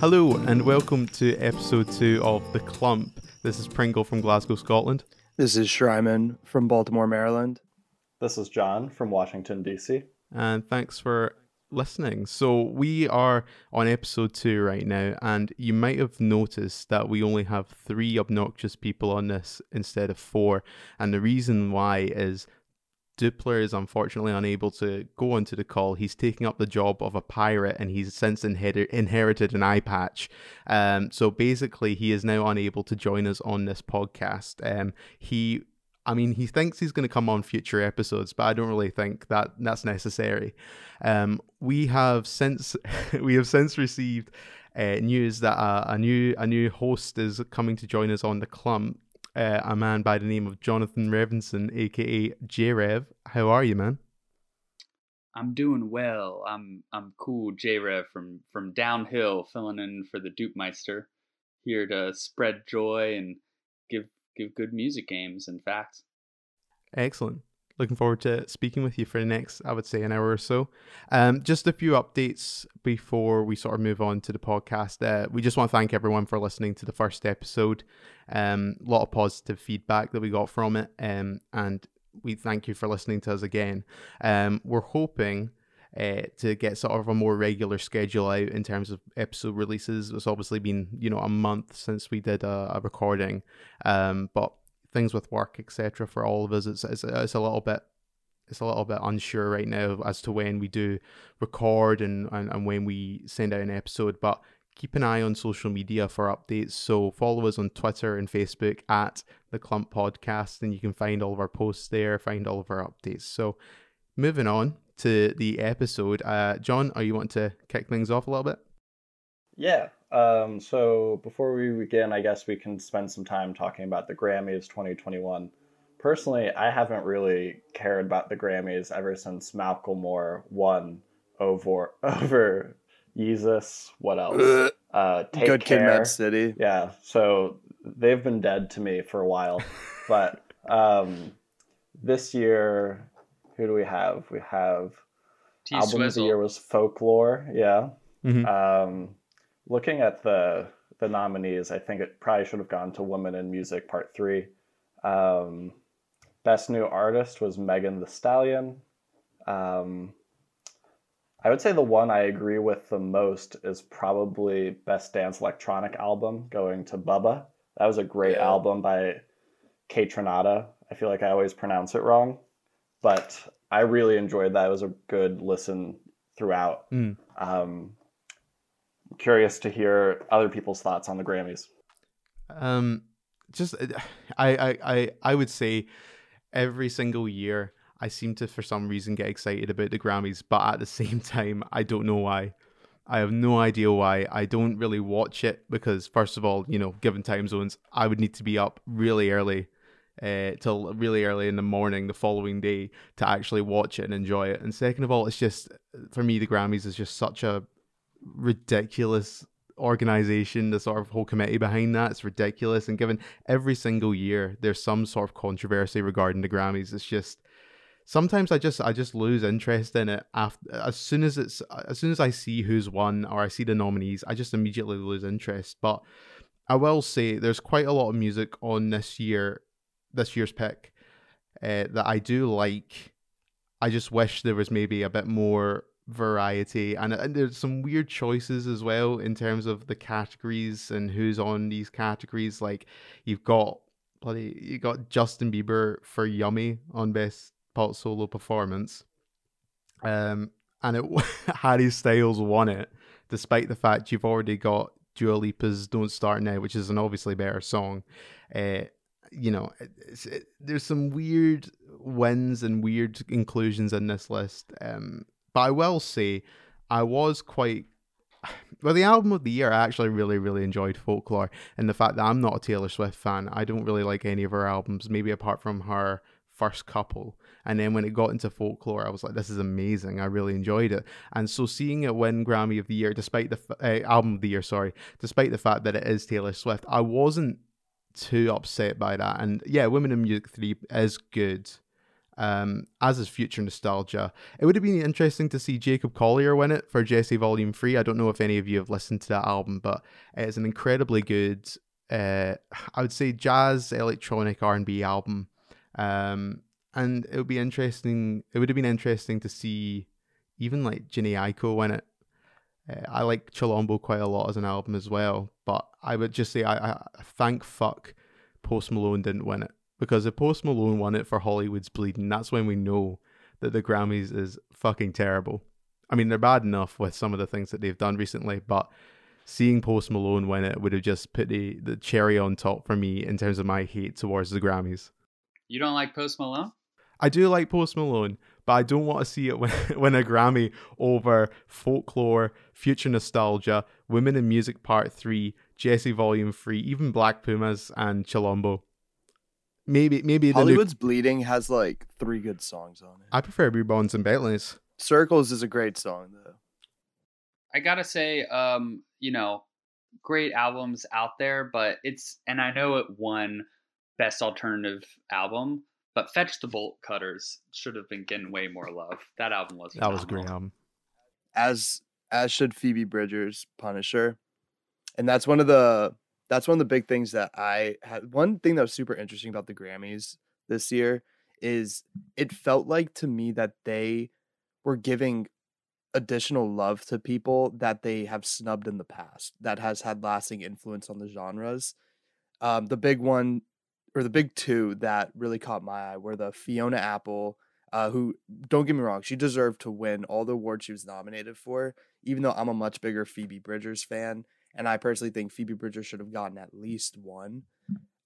Hello, and welcome to episode two of The Clump. This is Pringle from Glasgow, Scotland. This is Shryman from Baltimore, Maryland. This is John from Washington, D.C. And thanks for listening. So, we are on episode two right now, and you might have noticed that we only have three obnoxious people on this instead of four. And the reason why is Dupler is unfortunately unable to go onto the call. He's taking up the job of a pirate and he's since inher- inherited an eye patch. Um, so basically, he is now unable to join us on this podcast. Um, he I mean, he thinks he's going to come on future episodes, but I don't really think that that's necessary. Um, we have since we have since received uh, news that uh, a new a new host is coming to join us on the clump uh, a man by the name of Jonathan Revinson, aka JRev. How are you, man? I'm doing well. I'm I'm cool, JRev from from downhill, filling in for the Dupe Meister, here to spread joy and give give good music games and facts. Excellent looking forward to speaking with you for the next, I would say, an hour or so. Um, just a few updates before we sort of move on to the podcast. Uh, we just want to thank everyone for listening to the first episode. Um, a lot of positive feedback that we got from it, um, and we thank you for listening to us again. Um, we're hoping. Uh, to get sort of a more regular schedule out in terms of episode releases. It's obviously been you know a month since we did a, a recording, um, but things with work, etc. For all of us, it's, it's it's a little bit it's a little bit unsure right now as to when we do record and, and, and when we send out an episode. But keep an eye on social media for updates. So follow us on Twitter and Facebook at the Clump Podcast, and you can find all of our posts there, find all of our updates. So moving on to the episode, uh, John, are you want to kick things off a little bit? Yeah. Um, so before we begin, I guess we can spend some time talking about the Grammys 2021. Personally, I haven't really cared about the Grammys ever since Macklemore won over over Yeezus. What else? Uh, Take Good Care. Kid, Mad City. Yeah. So they've been dead to me for a while, but um, this year, who do we have? We have T album Swizzle. of the year was Folklore. Yeah. Mm-hmm. Um, looking at the the nominees, I think it probably should have gone to Women in Music Part Three. Um, best New Artist was Megan Thee Stallion. Um, I would say the one I agree with the most is probably Best Dance Electronic Album, going to Bubba. That was a great yeah. album by Kaytranada. I feel like I always pronounce it wrong, but I really enjoyed that. It was a good listen throughout. Mm. Um, curious to hear other people's thoughts on the Grammys. Um, just I, I I I would say every single year I seem to for some reason get excited about the Grammys, but at the same time I don't know why. I have no idea why. I don't really watch it because first of all, you know, given time zones, I would need to be up really early. Uh, till really early in the morning the following day to actually watch it and enjoy it. And second of all, it's just for me the Grammys is just such a ridiculous organization, the sort of whole committee behind that. It's ridiculous. And given every single year there's some sort of controversy regarding the Grammys, it's just sometimes I just I just lose interest in it after as soon as it's as soon as I see who's won or I see the nominees, I just immediately lose interest. But I will say there's quite a lot of music on this year this year's pick uh, that I do like. I just wish there was maybe a bit more variety and, and there's some weird choices as well in terms of the categories and who's on these categories. Like you've got bloody you got Justin Bieber for Yummy on best pop solo performance. Um and it Harry Styles won it despite the fact you've already got Dua Lipa's Don't Start Now which is an obviously better song. Uh you know it, there's some weird wins and weird inclusions in this list. Um but I will say, I was quite. Well, the album of the year, I actually really, really enjoyed Folklore. And the fact that I'm not a Taylor Swift fan, I don't really like any of her albums, maybe apart from her first couple. And then when it got into folklore, I was like, this is amazing. I really enjoyed it. And so seeing it win Grammy of the Year, despite the uh, album of the year, sorry, despite the fact that it is Taylor Swift, I wasn't too upset by that. And yeah, Women in Music 3 is good. Um, as is Future Nostalgia. It would have been interesting to see Jacob Collier win it for Djesse Volume 3. I don't know if any of you have listened to that album, but it's an incredibly good, uh, I would say, jazz, electronic R&B album. Um, and it would be interesting, it would have been interesting to see even like Jhené Aiko win it. Uh, I like Chilombo quite a lot as an album as well, but I would just say I, I thank fuck Post Malone didn't win it because if Post Malone won it for Hollywood's Bleeding, that's when we know that the Grammys is fucking terrible. I mean, they're bad enough with some of the things that they've done recently, but seeing Post Malone win it would have just put the, the cherry on top for me in terms of my hate towards the Grammys. You don't like Post Malone? I do like Post Malone, but I don't want to see it win, win a Grammy over Folklore, Future Nostalgia, Women in Music Part 3, Djesse Volume 3, even Black Pumas and Chilombo. Maybe maybe Hollywood's new... Bleeding has like three good songs on it. I prefer Beerbongs and Bentleys. Circles is a great song though. I gotta say, um, you know, great albums out there, but it's and I know it won best alternative album, but Fetch the Bolt Cutters should have been getting way more love. That album was that was a great album. As as should Phoebe Bridgers Punisher, and that's one of the that's one of the big things that I had. One thing that was super interesting about the Grammys this year is it felt like to me that they were giving additional love to people that they have snubbed in the past that has had lasting influence on the genres. Um, the big one or the big two that really caught my eye were the Fiona Apple, uh, who don't get me wrong, she deserved to win all the awards she was nominated for, even though I'm a much bigger Phoebe Bridgers fan and I personally think Phoebe Bridgers should have gotten at least one.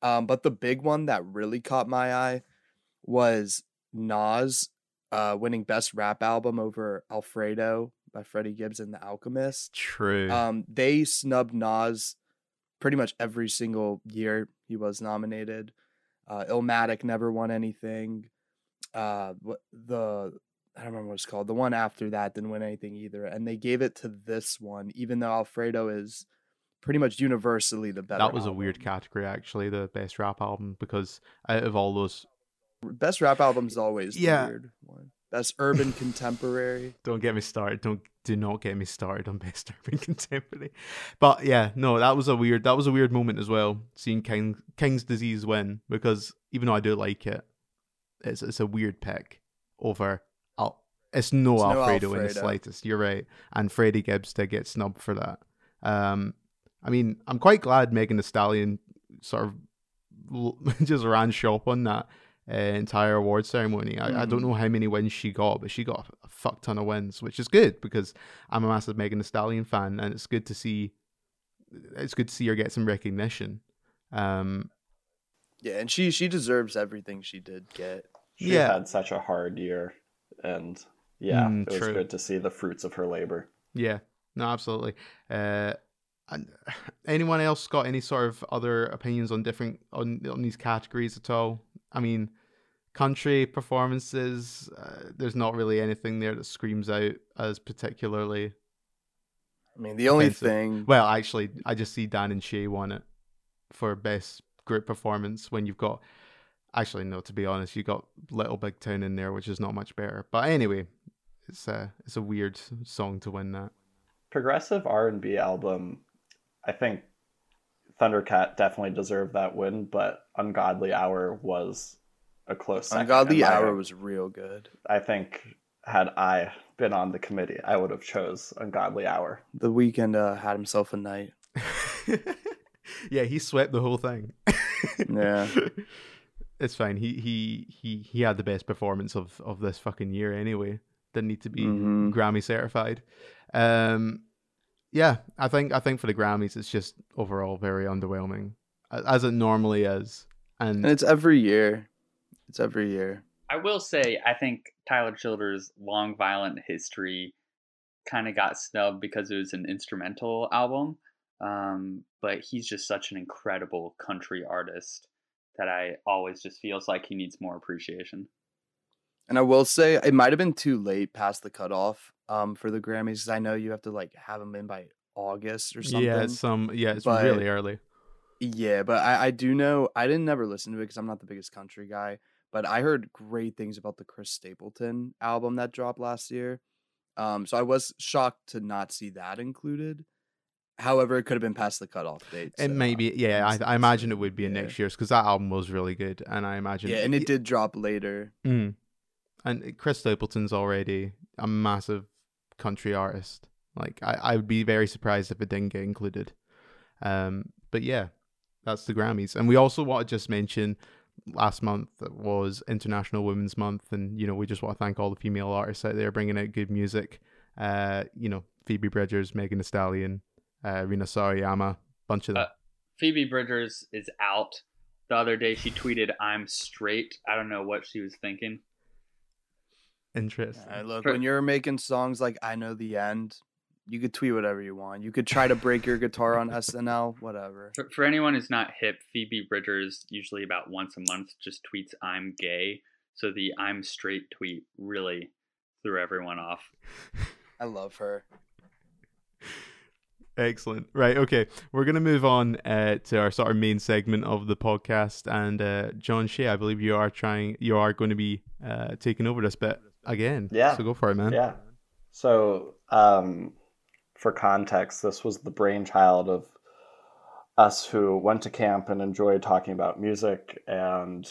Um, but the big one that really caught my eye was Nas uh, winning Best Rap Album over Alfredo by Freddie Gibbs and The Alchemist. True. Um, they snubbed Nas pretty much every single year he was nominated. Uh, Illmatic never won anything. Uh, the I don't remember what it's called. The one after that didn't win anything either, and they gave it to this one, even though Alfredo is pretty much universally the better. That was album. a weird category, actually, the best rap album, because out of all those, best rap albums always yeah. weird one. Best urban contemporary. Don't get me started. Don't do not get me started on best urban contemporary. But yeah, no, that was a weird. That was a weird moment as well. Seeing King King's Disease win because even though I do like it, it's it's a weird pick over it's no, it's Alfredo, no Alfredo, in the slightest. You're right. And Freddie Gibbs to get snubbed for that. Um, I mean, I'm quite glad Megan Thee Stallion sort of just ran shop on that uh, entire award ceremony. I, mm. I, don't mm. know how many wins she got, but she got a fuck ton of wins, which is good because I'm a massive Megan Thee Stallion fan, and it's good to see. It's good to see her get some recognition. Um, yeah, and she she deserves everything she did get. She yeah. had such a hard year, and yeah, mm, it was true. good to see the fruits of her labor. Yeah, no, absolutely. Uh, and anyone else got any sort of other opinions on different on on these categories at all? I mean, country performances. Uh, there's not really anything there that screams out as particularly. I mean, the only offensive. thing. Well, actually, I just see Dan and Shay won it for best group performance when you've got. Actually, no. To be honest, you got Little Big Town in there, which is not much better. But anyway, it's a it's a weird song to win that. Progressive R and B album I think Thundercat definitely deserved that win, but Ungodly Hour was a close second. Ungodly Hour was real good. I think had I been on the committee, I would have chose Ungodly Hour. The Weeknd uh, had himself a night. yeah, he swept the whole thing. yeah. It's fine. He he he he had the best performance of of this fucking year anyway. Didn't need to be mm-hmm. Grammy certified. Um yeah, I think I think for the Grammys, it's just overall very underwhelming, as it normally is. And, and it's every year. It's every year. I will say, I think Tyler Childers' long violent history kind of got snubbed because it was an instrumental album. Um, but he's just such an incredible country artist that I always just feels like he needs more appreciation. And I will say it might have been too late past the cutoff um, for the Grammys because I know you have to like have them in by August or something. Yeah, it's some yeah, it's but, really early. Yeah, but I, I do know I didn't never listen to it because I'm not the biggest country guy. but I heard great things about the Chris Stapleton album that dropped last year. Um, so I was shocked to not see that included. However, it could have been past the cutoff date. It so may be, yeah. I, I imagine it would be in yeah. next year's because that album was really good, and I imagine. Yeah, and it did drop later. Mm. And Chris Stapleton's already a massive country artist. Like I, I would be very surprised if it didn't get included. Um, but yeah, that's the Grammys, and we also want to just mention last month was International Women's Month, and you know we just want to thank all the female artists out there bringing out good music. Uh, you know Phoebe Bridgers, Megan Thee Stallion, uh, Rina Sawayama, bunch of them. Uh, Phoebe Bridgers is out. The other day she tweeted, "I'm straight." I don't know what she was thinking. Interesting. Uh, look, For- when you're making songs like "I Know the End," you could tweet whatever you want. You could try to break your guitar on SNL, whatever. For, for anyone who's not hip, Phoebe Bridgers usually about once a month just tweets "I'm gay," so the "I'm straight" tweet really threw everyone off. I love her. Excellent. Right. Okay. We're gonna move on uh, to our sort of main segment of the podcast, and uh, John Shea, I believe you are trying, you are going to be uh, taking over this bit again. Yeah. So go for it, man. Yeah. So, um, for context, this was the brainchild of us who went to camp and enjoyed talking about music. And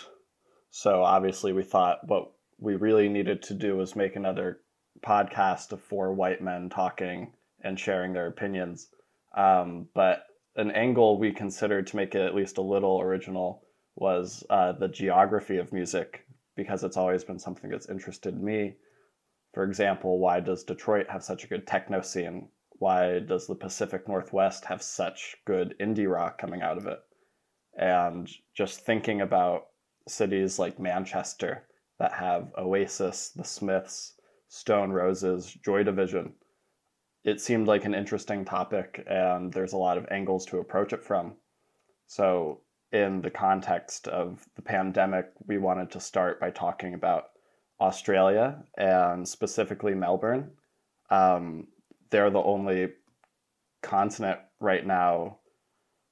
so, obviously, we thought what we really needed to do was make another podcast of four white men talking and sharing their opinions. Um, but an angle we considered to make it at least a little original was uh, the geography of music, because it's always been something that's interested me. For example, why does Detroit have such a good techno scene? Why does the Pacific Northwest have such good indie rock coming out of it? And just thinking about cities like Manchester that have Oasis, The Smiths, Stone Roses, Joy Division, it seemed like an interesting topic, and there's a lot of angles to approach it from. So, in the context of the pandemic, we wanted to start by talking about Australia and specifically Melbourne. Um, they're the only continent right now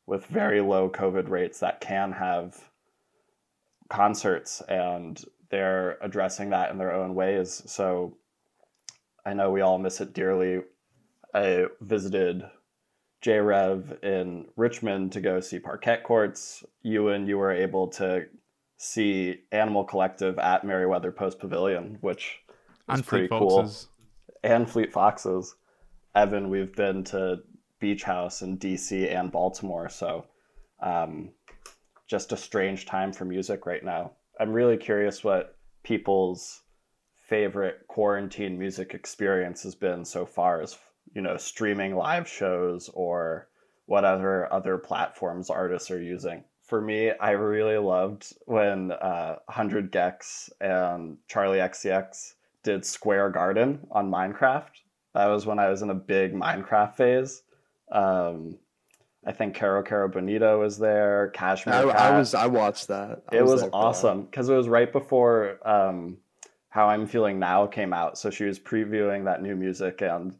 with very low COVID rates that can have concerts, and they're addressing that in their own ways. So I know we all miss it dearly. I visited J Rev in Richmond to go see Parquet Courts. Ewan, you were able to see Animal Collective at Merriweather Post Pavilion, which was And pretty Fleet cool. Foxes. And Fleet Foxes. Evan, we've been to Beach House in DC and Baltimore, so um, just a strange time for music right now. I'm really curious what people's favorite quarantine music experience has been so far as you know streaming live shows or whatever other platforms artists are using. For me i really loved when uh, 100 gecs and charli xcx did square garden on minecraft. That was when i was in a big minecraft phase. Um, i think kero kero bonito was there cashmere I, I was I watched that. I it was that. awesome because it was right before um, how i'm feeling now came out. So she was previewing that new music and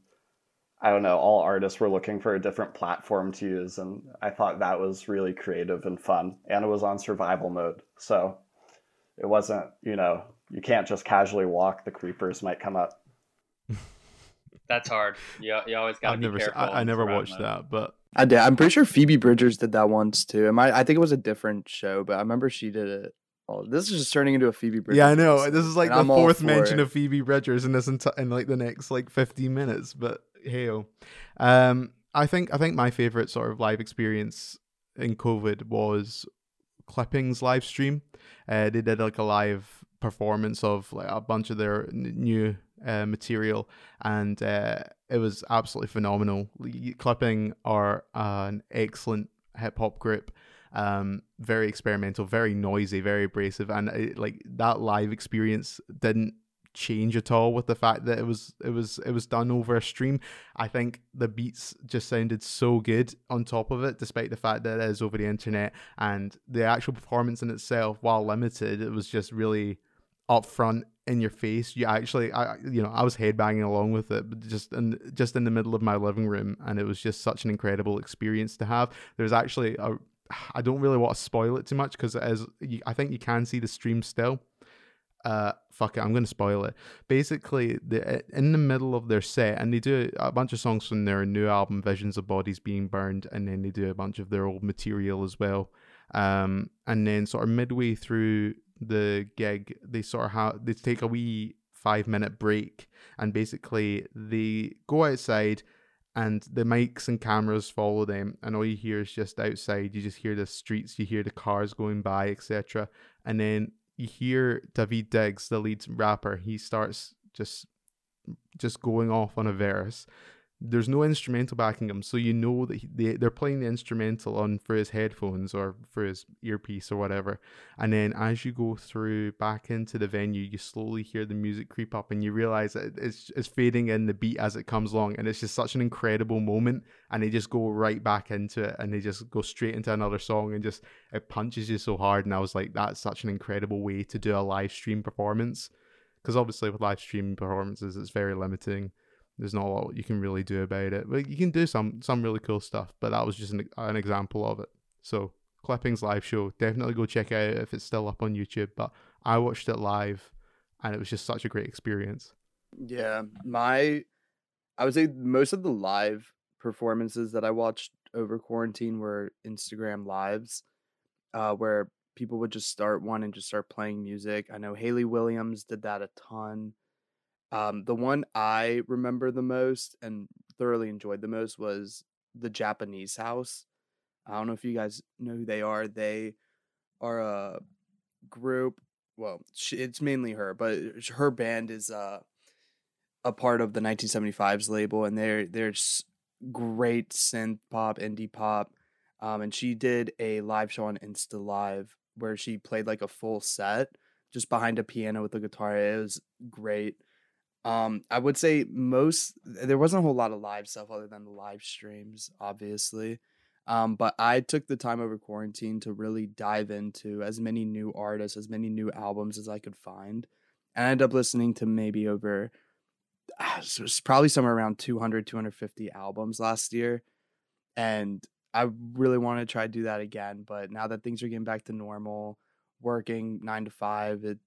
i don't know all artists were looking for a different platform to use and i thought that was really creative and fun and it was on survival mode so it wasn't you know you can't just casually walk the creepers might come up That's hard. You, you always got to be never, careful. I, I never watched mode. that, but I did. I'm pretty sure Phoebe Bridgers did that once too. Am I? I think it was a different show, but I remember she did it. Oh, this is just turning into a Phoebe Bridgers. yeah, I know. episode, This is like and the I'm fourth for mention it. of Phoebe Bridgers in this enti- in like the next like 15 minutes. But hey, um, I think I think my favorite sort of live experience in COVID was Clipping's live stream. Uh, they did like a live performance of like a bunch of their n- new uh, material, and uh, it was absolutely phenomenal. Clipping are an excellent hip hop group. Um, very experimental, very noisy, very abrasive, and it, like that live experience didn't change at all with the fact that it was it was it was done over a stream. I think the beats just sounded so good on top of it, despite the fact that it is over the internet, and the actual performance in itself, while limited, it was just really upfront in your face. You actually, I you know, I was headbanging along with it, but just in just in the middle of my living room, and it was just such an incredible experience to have. There's actually a I don't really want to spoil it too much because as I think you can see the stream still. Uh fuck it i'm gonna spoil it. Basically the in the middle of their set and they do a bunch of songs from their new album visions of bodies being burned and then they do a bunch of their old material as well. Um and then sort of midway through the gig they sort of have they take a wee five minute break and basically they go outside and the mics and cameras follow them and all you hear is just outside you just hear the streets you hear the cars going by etc and then you hear Daveed Diggs, the lead rapper, he starts just just going off on a verse. There's no instrumental backing him, so you know that he, they they're playing the instrumental on for his headphones or for his earpiece or whatever. And then as you go through back into the venue, you slowly hear the music creep up, and you realize that it's it's fading in the beat as it comes along, and it's just such an incredible moment. And they just go right back into it, and they just go straight into another song, and just it punches you so hard. And I was like, that's such an incredible way to do a live stream performance, because obviously with live stream performances, it's very limiting there's not a lot you can really do about it. But you can do some some really cool stuff. But that was just an, an example of it. So Clipping's live show, definitely go check out if it's still up on YouTube. But I watched it live, and it was just such a great experience. Yeah, my I would say most of the live performances that I watched over quarantine were Instagram lives, uh, where people would just start one and just start playing music. I know Hayley Williams did that a ton. Um, the one I remember the most and thoroughly enjoyed the most was the Japanese House. I don't know if you guys know who they are. They are a group. Well, she, it's mainly her, but her band is uh, a part of the 1975's label, and they're they're great synth pop, indie pop. Um, and she did a live show on Insta Live where she played like a full set just behind a piano with a guitar. It was great. Um, I would say most there wasn't a whole lot of live stuff other than the live streams, obviously. Um, but I took the time over quarantine to really dive into as many new artists, as many new albums as I could find. And I ended up listening to maybe over uh, so it's probably somewhere around 200, 250 albums last year. And I really want to try to do that again. But now that things are getting back to normal, working nine to five, it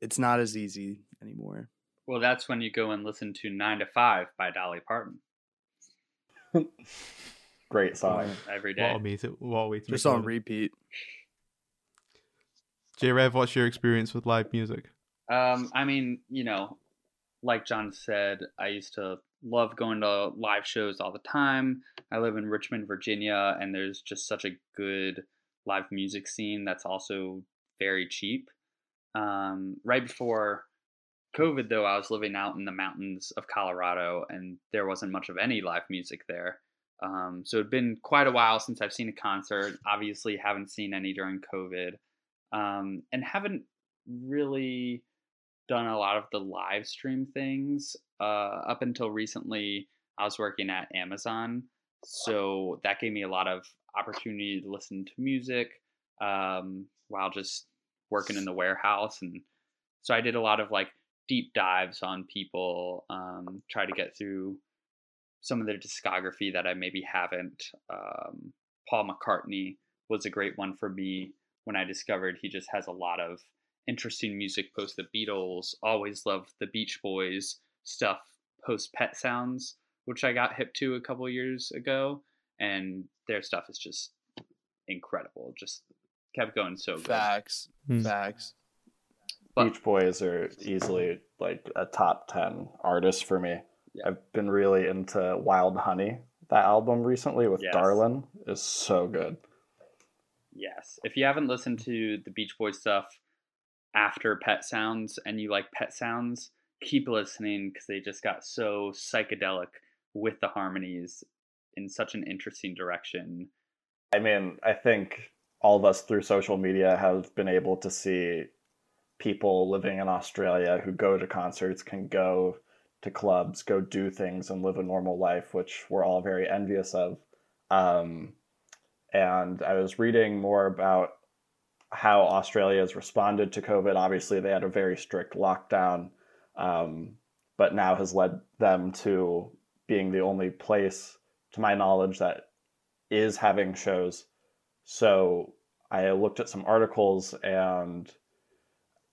it's not as easy anymore. Well, that's when you go and listen to Nine to Five by Dolly Parton. Great song. Every day. What a to, what a way to Just on repeat. J Rev, what's your experience with live music? Um, I mean, you know, like John said, I used to love going to live shows all the time. I live in Richmond, Virginia, and there's just such a good live music scene that's also very cheap. Um, right before COVID, though, I was living out in the mountains of Colorado and there wasn't much of any live music there. Um, so it'd been quite a while since I've seen a concert. Obviously, haven't seen any during COVID um, and haven't really done a lot of the live stream things. Uh, up until recently, I was working at Amazon. So that gave me a lot of opportunity to listen to music um, while just working in the warehouse. And so I did a lot of like deep dives on people, um, try to get through some of their discography that I maybe haven't. Um, Paul McCartney was a great one for me when I discovered he just has a lot of interesting music post the Beatles. Always loved the Beach Boys stuff post Pet Sounds, which I got hip to a couple years ago, and their stuff is just incredible. Just kept going so good. Facts. Hmm. Facts. But, Beach Boys are easily like a top 10 artist for me. Yeah. I've been really into Wild Honey. That album recently with yes. Darlin is so good. Yes. If you haven't listened to the Beach Boys stuff after Pet Sounds and you like Pet Sounds, keep listening because they just got so psychedelic with the harmonies in such an interesting direction. I mean, I think all of us through social media have been able to see people living in Australia who go to concerts can go to clubs, go do things, and live a normal life, which we're all very envious of. Um, and I was reading more about how Australia has responded to COVID. Obviously, they had a very strict lockdown, um, but now has led them to being the only place, to my knowledge, that is having shows. So I looked at some articles and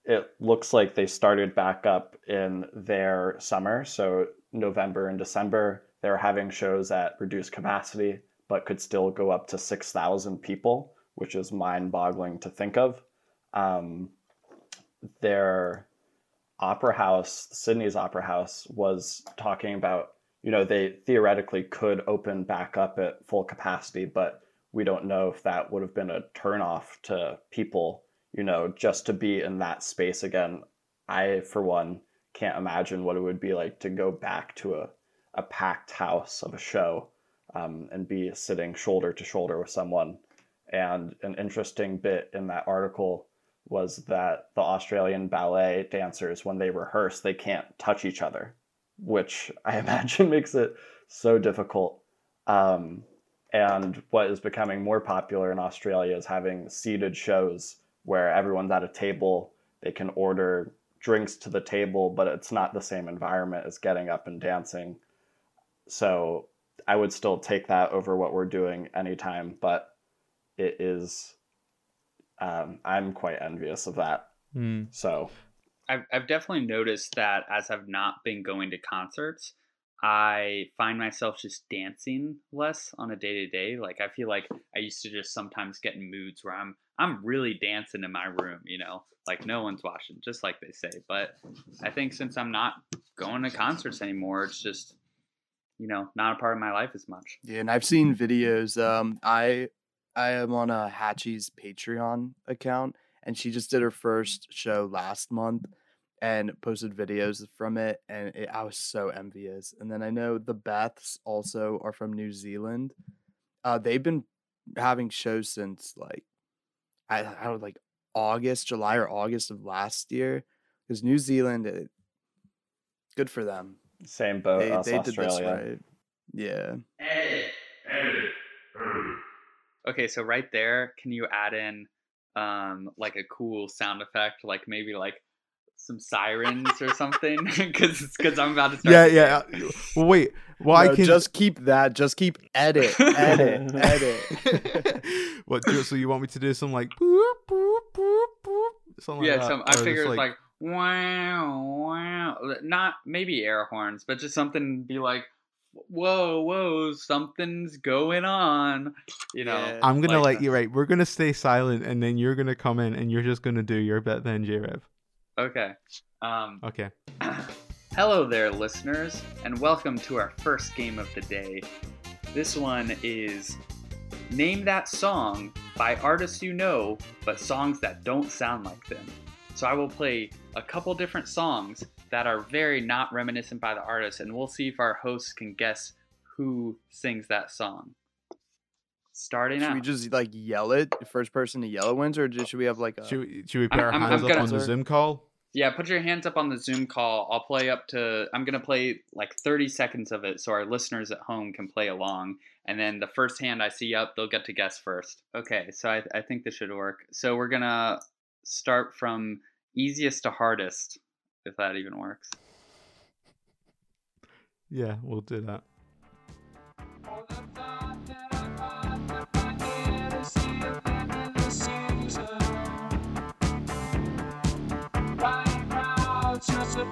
it looks like they started back up in their summer. So November and December, they were having shows at reduced capacity, but could still go up to 6,000 people, which is mind boggling to think of. Um, their opera house, Sydney's opera house, was talking about, you know, they theoretically could open back up at full capacity, but we don't know if that would have been a turnoff to people, you know, just to be in that space again. I, for one, can't imagine what it would be like to go back to a, a packed house of a show um, and be sitting shoulder to shoulder with someone. And an interesting bit in that article was that the Australian ballet dancers, when they rehearse, they can't touch each other, which I imagine makes it so difficult. Um, and what is becoming more popular in Australia is having seated shows where everyone's at a table, they can order drinks to the table, but it's not the same environment as getting up and dancing. So I would still take that over what we're doing anytime, but it is um, I'm quite envious of that. Mm. So I've, I've definitely noticed that as I've not been going to concerts, I find myself just dancing less on a day to day. Like I feel like I used to just sometimes get in moods where I'm I'm really dancing in my room, you know, like no one's watching, just like they say. But I think since I'm not going to concerts anymore, it's just you know not a part of my life as much. Yeah, and I've seen videos. Um, I I am on a Hatchie's Patreon account, and she just did her first show last month and posted videos from it, and it, I was so envious. And then I know the Beths also are from New Zealand. Uh, they've been having shows since like I, I don't like August, July or August of last year, because New Zealand, it, good for them. Same boat. They, they did this right. Yeah. Okay, so right there, can you add in um like a cool sound effect, like maybe like some sirens or something? Because because I'm about to start. Yeah, yeah. Well, wait. Well, no, I can just keep that. Just keep edit, edit, edit. what? So you want me to do some like boop boop boop boop? Something yeah, like some. I figure it's like, like wow, wow. Not maybe air horns, but just something be like whoa, whoa, something's going on. You know, yeah, I'm gonna like let you right. We're gonna stay silent, and then you're gonna come in, and you're just gonna do your bit then, J Rev. Okay. Um, okay. Hello there, listeners, and welcome to our first game of the day. This one is Name That Song by artists you know, but songs that don't sound like them. So I will play a couple different songs that are very not reminiscent by the artist, and we'll see if our hosts can guess who sings that song. Starting should out. we just like yell it? First person to yell it wins, or should we have like a? Should we, should we put our I'm, hands I'm up on the Zoom call? Yeah, put your hands up on the Zoom call. I'll play up to. I'm gonna play like 30 seconds of it, so our listeners at home can play along. And then the first hand I see up, they'll get to guess first. Okay, so I, I think this should work. So we're gonna start from easiest to hardest if that even works. Yeah, we'll do that. I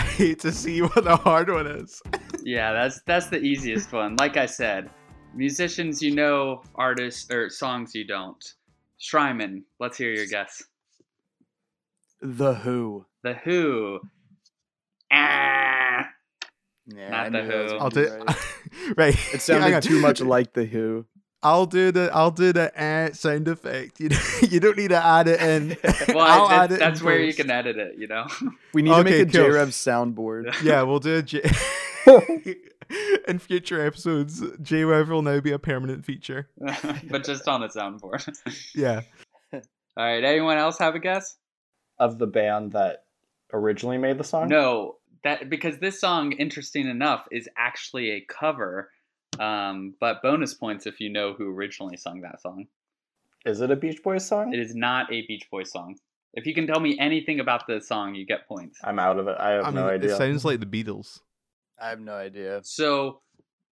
hate to see what the hard one is. yeah, that's that's the easiest one. Like I said, musicians you know, artists or songs you don't. Strymon, let's hear your guess. The Who. The Who. Ah. Yeah, Not the Who. I'll do right. right. It sounded too much like the Who. I'll do the I'll do the eh sound effect. You you don't need to add it in. well, I'll add it that's where post. you can edit it. You know. We need okay, to make a cool. JRev soundboard. Yeah, we'll do a J. in future episodes, JRev will now be a permanent feature. but just on the soundboard. yeah. All right. Anyone else have a guess? Of the band that originally made the song? No, that because this song, interesting enough, is actually a cover um, but bonus points if you know who originally sung that song. Is it a Beach Boys song? It is not a Beach Boys song. If you can tell me anything about the song, you get points. I'm out of it. I have I mean, no idea. it sounds like the Beatles. I have no idea. So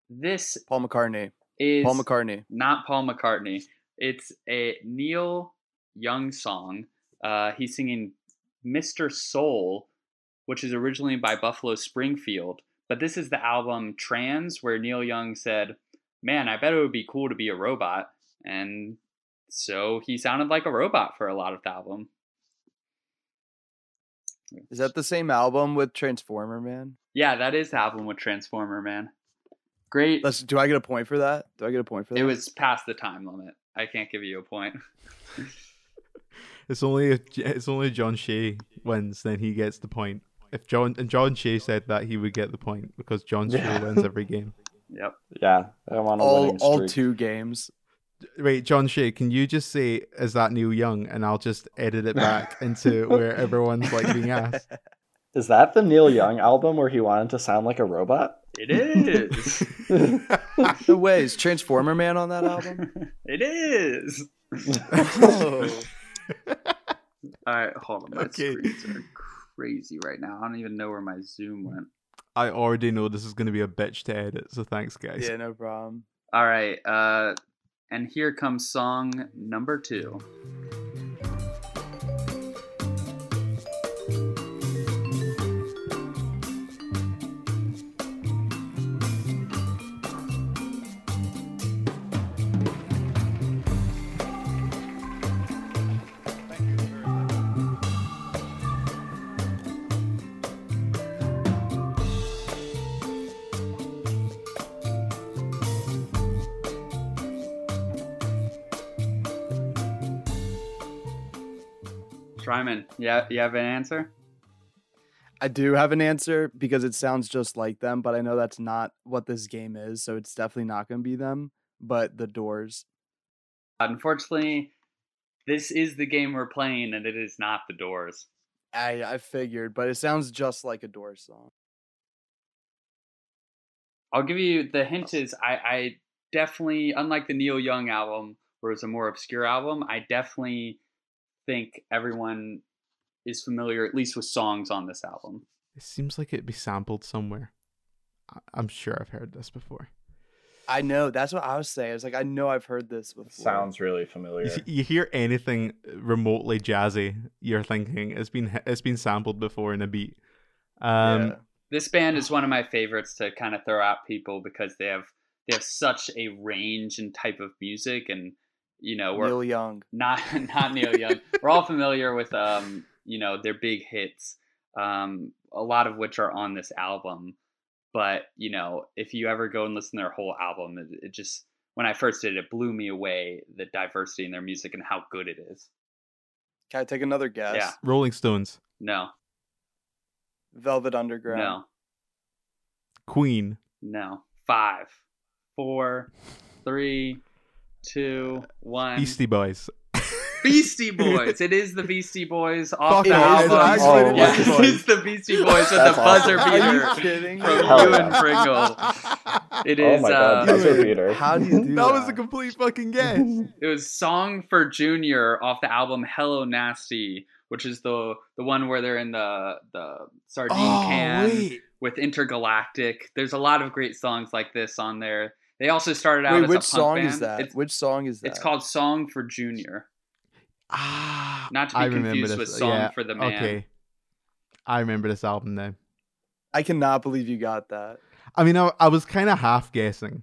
this Paul McCartney. is Paul McCartney. not Paul McCartney. It's a Neil Young song. Uh, he's singing Mr. Soul, which is originally by Buffalo Springfield. But this is the album Trans, where Neil Young said, Man, I bet it would be cool to be a robot. And so he sounded like a robot for a lot of the album. Is that the same album with Transformer Man? Yeah, that is the album with Transformer Man. Great. Let's. Do I get a point for that? Do I get a point for that? It was past the time limit. I can't give you a point. It's only if it's only John Shea wins, then he gets the point. If John and John Shea said that, he would get the point because John Shea Yeah. wins every game. Yep. yeah, I'm on a all winning all two games. Wait, John Shea, can you just say is that Neil Young, and I'll just edit it back into where everyone's like being asked. Is that the Neil Young album where he wanted to sound like a robot? It is. No way. Is Transformer Man on that album? it is. Oh. All right, hold on. My Okay. screens are crazy right now. I don't even know where my Zoom went. I already know this is going to be a bitch to edit, so thanks, guys. yeah, no problem. All right, uh, and here comes song number two. Tryman, yeah, you have an answer? I do have an answer because it sounds just like them, but I know that's not what this game is, so it's definitely not going to be them. But the Doors. Unfortunately, this is the game we're playing, and it is not the Doors. I I figured, but it sounds just like a Doors song. I'll give you the hint is I, I definitely, unlike the Neil Young album, where it's a more obscure album, I definitely think everyone is familiar at least with songs on this album. It seems like it'd be sampled somewhere. I- I'm sure I've heard this before. I know that's what I was saying. I was like, I know I've heard this before. Sounds really familiar. You, you hear anything remotely jazzy, you're thinking it's been it's been sampled before in a beat. Um, Yeah. This band is one of my favorites to kind of throw out people because they have they have such a range and type of music, and you know we're Neil Young. not not Neil Young. We're all familiar with um, you know, their big hits, um, a lot of which are on this album. But you know, if you ever go and listen to their whole album, it, it just when I first did it, it blew me away the diversity in their music and how good it is. Can I take another guess? Yeah. Rolling Stones, No, Velvet Underground. no, Queen, no. Five, four, three, two, one. Beastie Boys. Beastie Boys. It is the Beastie Boys off Fuck the it, album. it's Oh, the yeah, Beastie Boys. it's the Beastie Boys with the That's buzzer awesome. Are you beater kidding? from me? Hell Ewan yeah. Pringle. It Oh my God, uh, buzzer Dude, beater. How do you do that that? was a complete fucking guess. it was "Song for Junior" off the album "Hello Nasty," which is the the one where they're in the the sardine oh can wait, with Intergalactic. There's a lot of great songs like this on there. They also started out Wait, as which a punk song band. is that? It's, which song is that? it's called "Song for Junior." ah, Not to be I remember confused this. with Song yeah, for the Man. Okay, I remember this album now. I cannot believe you got that. I mean, I, I was kind of half guessing.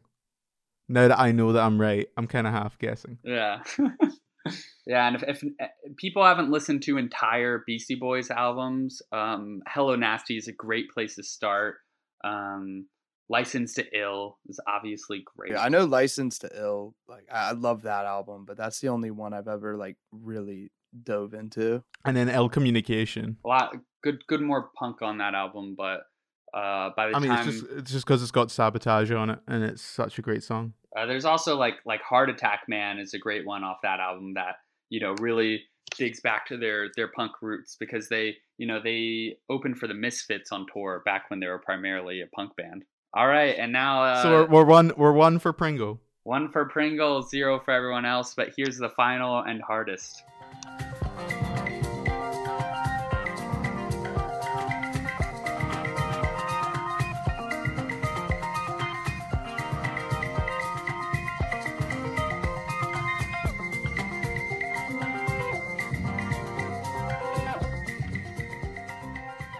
Now that I know that I'm right, I'm kind of half guessing. Yeah. yeah, and if, if uh, people haven't listened to entire Beastie Boys albums, um, Hello Nasty is a great place to start. Um, License to Ill is obviously great. Yeah, I know License to Ill. Like I, I love that album, but that's the only one I've ever like really dove into. And then Ill Communication. a lot good, good more punk on that album, but uh, by the time I mean, time it's just it's just because it's got sabotage on it, and it's such a great song. Uh, there's also like like Heart Attack Man is a great one off that album that you know really digs back to their their punk roots because they you know they opened for the Misfits on tour back when they were primarily a punk band. All right, and now uh, so we're, we're one we're one for Pringle. One for Pringle, zero for everyone else. But here's the final and hardest.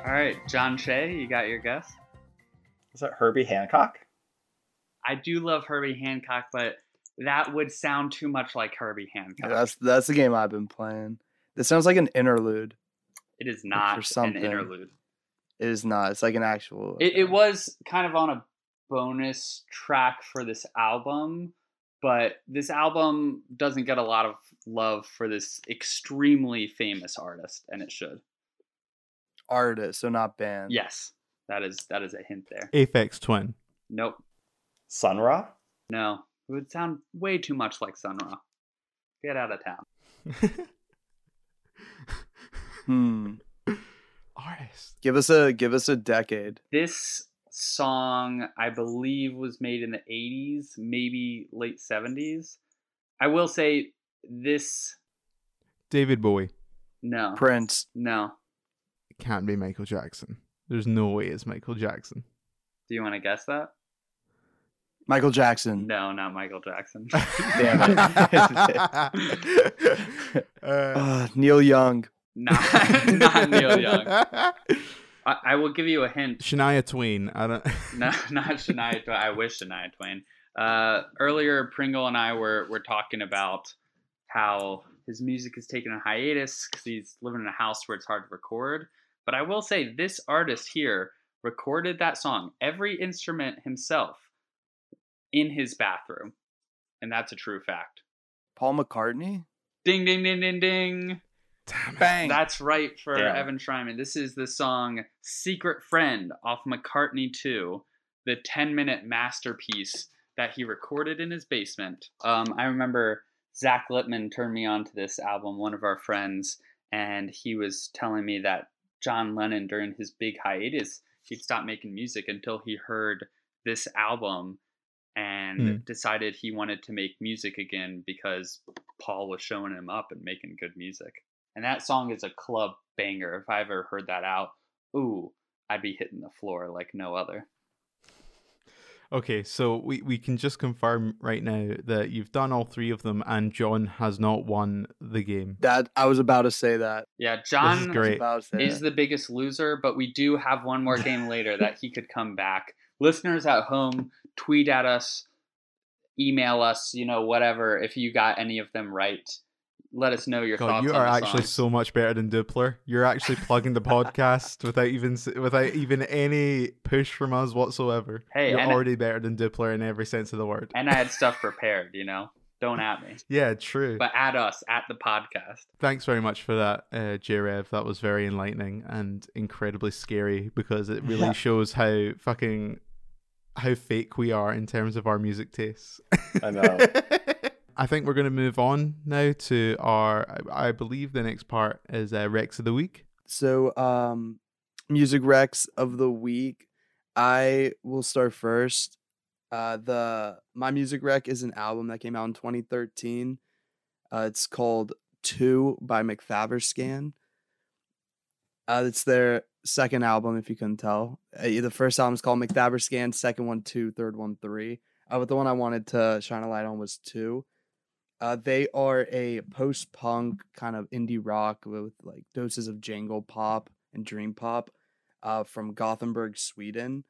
All right, John Shea, you got your guess? Is it Herbie Hancock? I do love Herbie Hancock, but that would sound too much like Herbie Hancock. That's that's the game I've been playing. This sounds like an interlude. It is not for something. an interlude. It is not. It's like an actual. It, it uh, was kind of on a bonus track for this album, but this album doesn't get a lot of love for this extremely famous artist, and it should. Artist, so not band. Yes, that is that is a hint there. Aphex Twin. Nope. Sun Ra? No, it would sound way too much like Sun Ra. Get out of town. Hmm. Artist. Give us a give us a decade. This song, I believe, was made in the 80s, maybe late 70s. I will say this. David Bowie. No. Prince. No. It can't be Michael Jackson. There's no way it's Michael Jackson. Do you want to guess that? Michael Jackson. No, not Michael Jackson. Damn uh, Uh, Neil Young. not, not Neil Young. I, I will give you a hint. Shania Twain. I don't. No, not Shania Twain. I wish Shania Twain. Uh, earlier, Pringle and I were, were talking about how his music is taking a hiatus because he's living in a house where it's hard to record. But I will say, this artist here recorded that song, every instrument himself, in his bathroom. And that's a true fact. Paul McCartney. Ding, ding, ding, ding, ding. Damn. Bang. That's right for Damn. Evan Schreiman. This is the song Secret Friend off McCartney 2, the 10 minute masterpiece that he recorded in his basement. Um, I remember Zach Littman turned me on to this album, one of our friends, and he was telling me that John Lennon, during his big hiatus, he'd stopped making music until he heard this album and Hmm. decided he wanted to make music again because Paul was showing him up and making good music. And that song is a club banger. If I ever heard that out, ooh, I'd be hitting the floor like no other. Okay, so we, we can just confirm right now that you've done all three of them, and John has not won the game. That I was about to say that. Yeah, This is John great. about to say is the biggest loser, but we do have one more game later that he could come back. Listeners at home, tweet at us, email us, you know, whatever. If you got any of them right, let us know your thoughts. God, thoughts. you on are the actually songs. so much better than Dupler. You're actually plugging the podcast without even without even any push from us whatsoever. Hey, You're and- already better than Dupler in every sense of the word. And I had stuff prepared, you know. Don't at me, Yeah, true. but at us at the podcast. Thanks very much for that, uh, J-Rev. That was very enlightening and incredibly scary because it really Yeah. shows how fucking how fake we are in terms of our music tastes. I know. I think we're going to move on now to our. I believe the next part is uh, Rex of the week. So, um, music recs of the week. I will start first. Uh, the my music rec is an album that came out in 2013. Uh, it's called Two by Makthaverskan. Uh, it's their second album, if you couldn't tell. Uh, the first album is called Makthaverskan. Second one, two. Third one, three. Uh, but the one I wanted to shine a light on was two. Uh, they are a post punk kind of indie rock with like doses of jangle pop and dream pop uh, from Gothenburg, Sweden.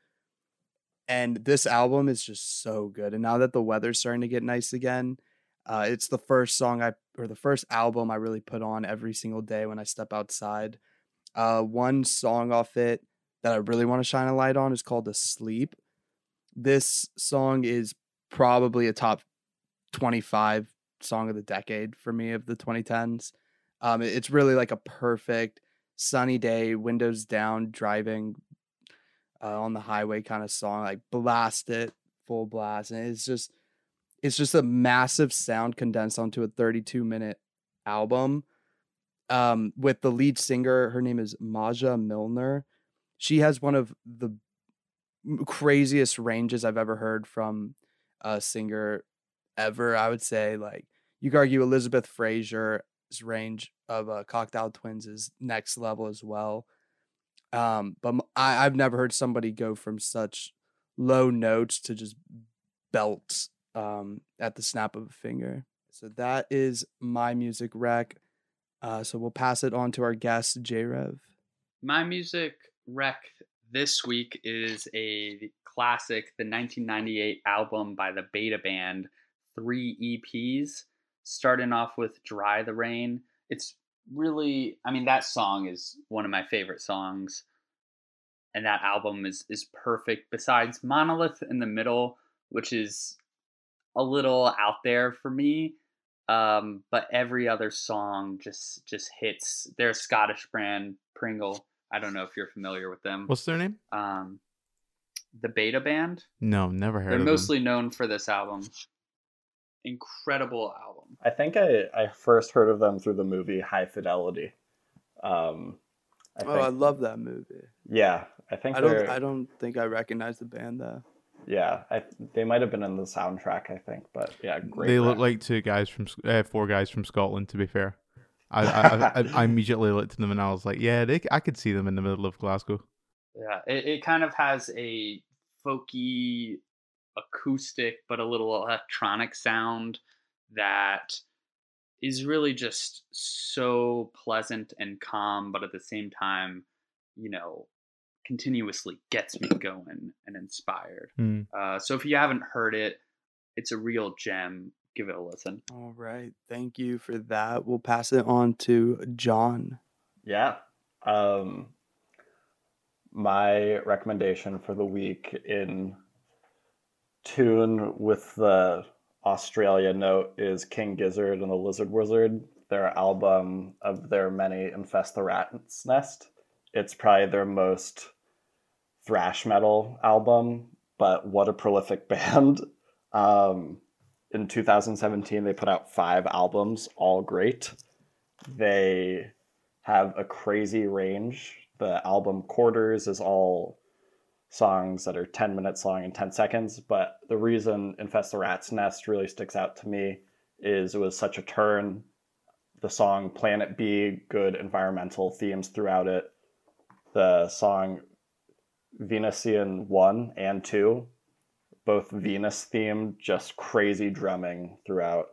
And this album is just so good. And now that the weather's starting to get nice again, uh, it's the first song I or the first album I really put on every single day when I step outside. Uh, one song off it that I really want to shine a light on is called "Asleep." This song is probably a top twenty-five song of the decade for me of the 2010s. Um, it's really like a perfect sunny day, windows down, driving uh, on the highway kind of song. Like blast it, full blast, and it's just it's just a massive sound condensed onto a 32 minute album. Um, with the lead singer, her name is Maja Milner. She has one of the craziest ranges I've ever heard from a singer ever. I would say like you could argue Elizabeth Fraser's range of uh, Cocteau Twins is next level as well. Um, but I've never heard somebody go from such low notes to just belts um, at the snap of a finger. So that is my music rec. Uh, so we'll pass it on to our guest, J Rev. My music rec this week is a classic, the 1998 album by the Beta Band, three EPs, starting off with Dry the Rain. It's really, I mean, that song is one of my favorite songs. And that album is, is perfect. Besides Monolith in the middle, which is a little out there for me, um, but every other song just just hits. They're Scottish brand, Pringle. I don't know if you're familiar with them. What's their name? Um, the Beta Band. No, never heard. They're mostly them. known for this album. Incredible album. I think I, I first heard of them through the movie High Fidelity. Um, I oh, I love that movie. Yeah, I think I don't. I don't think I recognize the band though. Yeah, I, they might have been in the soundtrack. I think, but yeah, great. They look like two guys from uh, four guys from Scotland. To be fair, I I, I, I immediately looked at them and I was like, yeah, they, I could see them in the middle of Glasgow. Yeah, it, it kind of has a folky acoustic but a little electronic sound that is really just so pleasant and calm but at the same time you know continuously gets me going and inspired. Mm. uh, so if you haven't heard it it's a real gem. Give it a listen. All right. Thank you for that. We'll pass it on to john. Yeah. Um my recommendation for the week in tune with the Australia note is King Gizzard and the Lizard Wizard, their album of their many Infest the Rat's Nest. It's probably their most thrash metal album, but what a prolific band. Um, in 2017, they put out five albums, all great. They have a crazy range. The album Quarters is all songs that are 10 minutes long and 10 seconds. But the reason Infest the Rat's Nest really sticks out to me is it was such a turn. The song Planet B, good environmental themes throughout it. The song Venusian 1 and 2, both Venus themed, just crazy drumming throughout.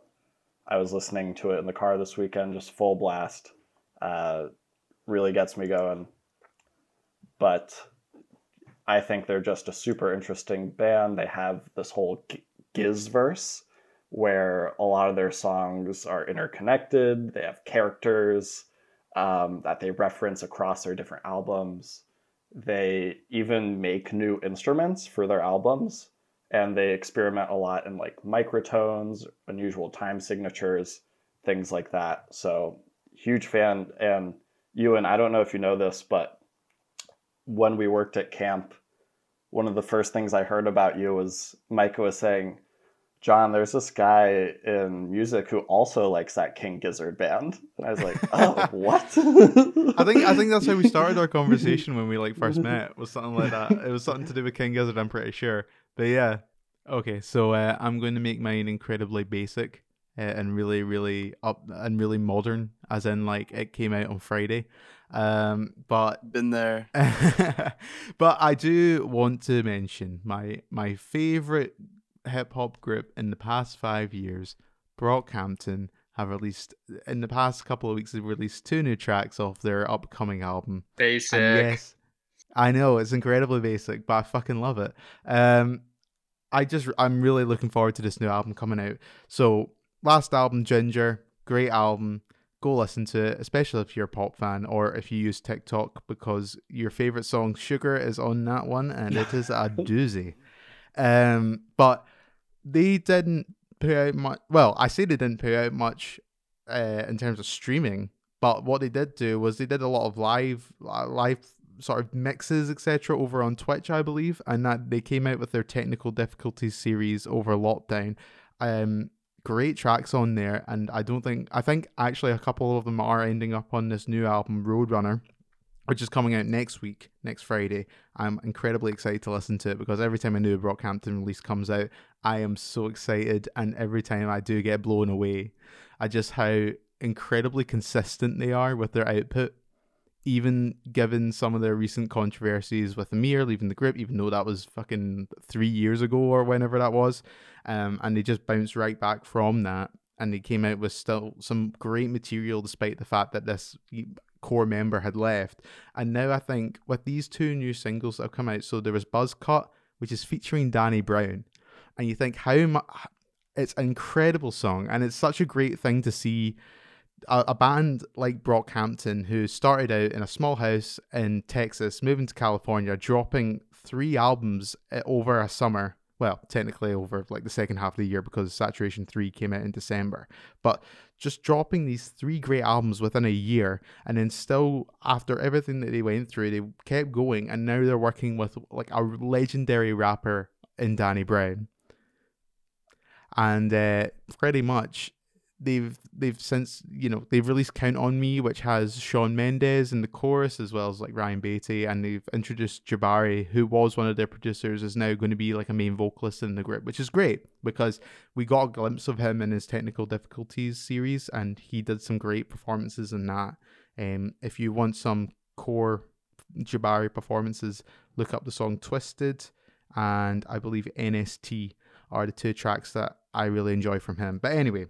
I was listening to it in the car this weekend, just full blast. Uh, really gets me going. But I think they're just a super interesting band. They have this whole Gizverse where a lot of their songs are interconnected. They have characters um, that they reference across their different albums. They even make new instruments for their albums, and they experiment a lot in like microtones, unusual time signatures, things like that. So, huge fan. And Ewan, I don't know if you know this, but when we worked at camp, one of the first things I heard about you was Micah was saying, John, there's this guy in music who also likes that King Gizzard band. And I was like, oh, what? I think I think that's how we started our conversation when we like first met. Was something like that. It was something to do with King Gizzard. I'm pretty sure. But yeah, okay. So uh, I'm going to make mine incredibly basic uh, and really, really up and really modern, as in like it came out on Friday. Um, but been there. but I do want to mention my my favorite hip hop group in the past five years, Brockhampton, have released in the past couple of weeks. They've released two new tracks off their upcoming album. Basic. And yes, I know it's incredibly basic, but I fucking love it. Um, I just I'm really looking forward to this new album coming out. So last album, Ginger, great album go listen to it, especially if you're a pop fan or if you use TikTok because your favorite song Sugar is on that one and it is a doozy. Um, but they didn't put out much. Well, I say they didn't put out much uh, in terms of streaming, but what they did do was they did a lot of live, live sort of mixes, etc., over on Twitch, I believe, and that they came out with their technical difficulties series over lockdown. Um, great tracks on there, and I don't think I think actually a couple of them are ending up on this new album Roadrunner, which is coming out next week, next Friday. I'm incredibly excited to listen to it because every time a new Brockhampton release comes out, I am so excited, and every time I do get blown away, I just how incredibly consistent they are with their output even given some of their recent controversies with Ameer leaving the group, even though that was fucking three years ago or whenever that was, um, and they just bounced right back from that, and they came out with still some great material despite the fact that this core member had left. And now I think with these two new singles that have come out, so there was Buzz Cut, which is featuring Danny Brown, and you think how much it's an incredible song, and it's such a great thing to see a, a, band like Brockhampton, who started out in a small house in Texas, moving to California, dropping three albums eh, over a summer. Well, technically over like the second half of the year because Saturation 3 came out in December. But just dropping these three great albums within a year and then still after everything that they went through, they kept going and now they're working with like a legendary rapper in Danny Brown. And uh, pretty much they've they've since you know they've released Count on Me, which has Shawn Mendes in the chorus as well as like Ryan Beatty, and they've introduced Jabari, who was one of their producers, is now going to be like a main vocalist in the group, which is great because we got a glimpse of him in his Technical Difficulties series, and he did some great performances in that. Um, if you want some core Jabari performances, look up the song Twisted, and I believe NST are the two tracks that I really enjoy from him. But anyway,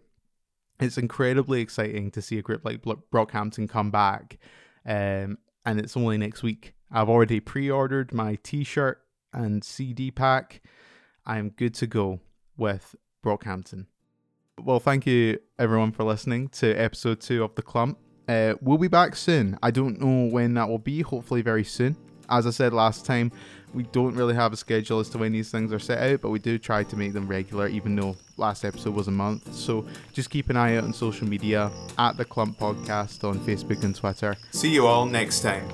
it's incredibly exciting to see a group like Brockhampton come back, um, and it's only next week. I've already pre-ordered my T-shirt and CD pack. I'm good to go with Brockhampton. Well, thank you everyone for listening to episode two of the Clump. Uh, we'll be back soon. I don't know when that will be. Hopefully, very soon. As I said last time, we don't really have a schedule as to when these things are set out, but we do try to make them regular, even though last episode was a month. So just keep an eye out on social media at the Clump Podcast on Facebook and Twitter. See you all next time.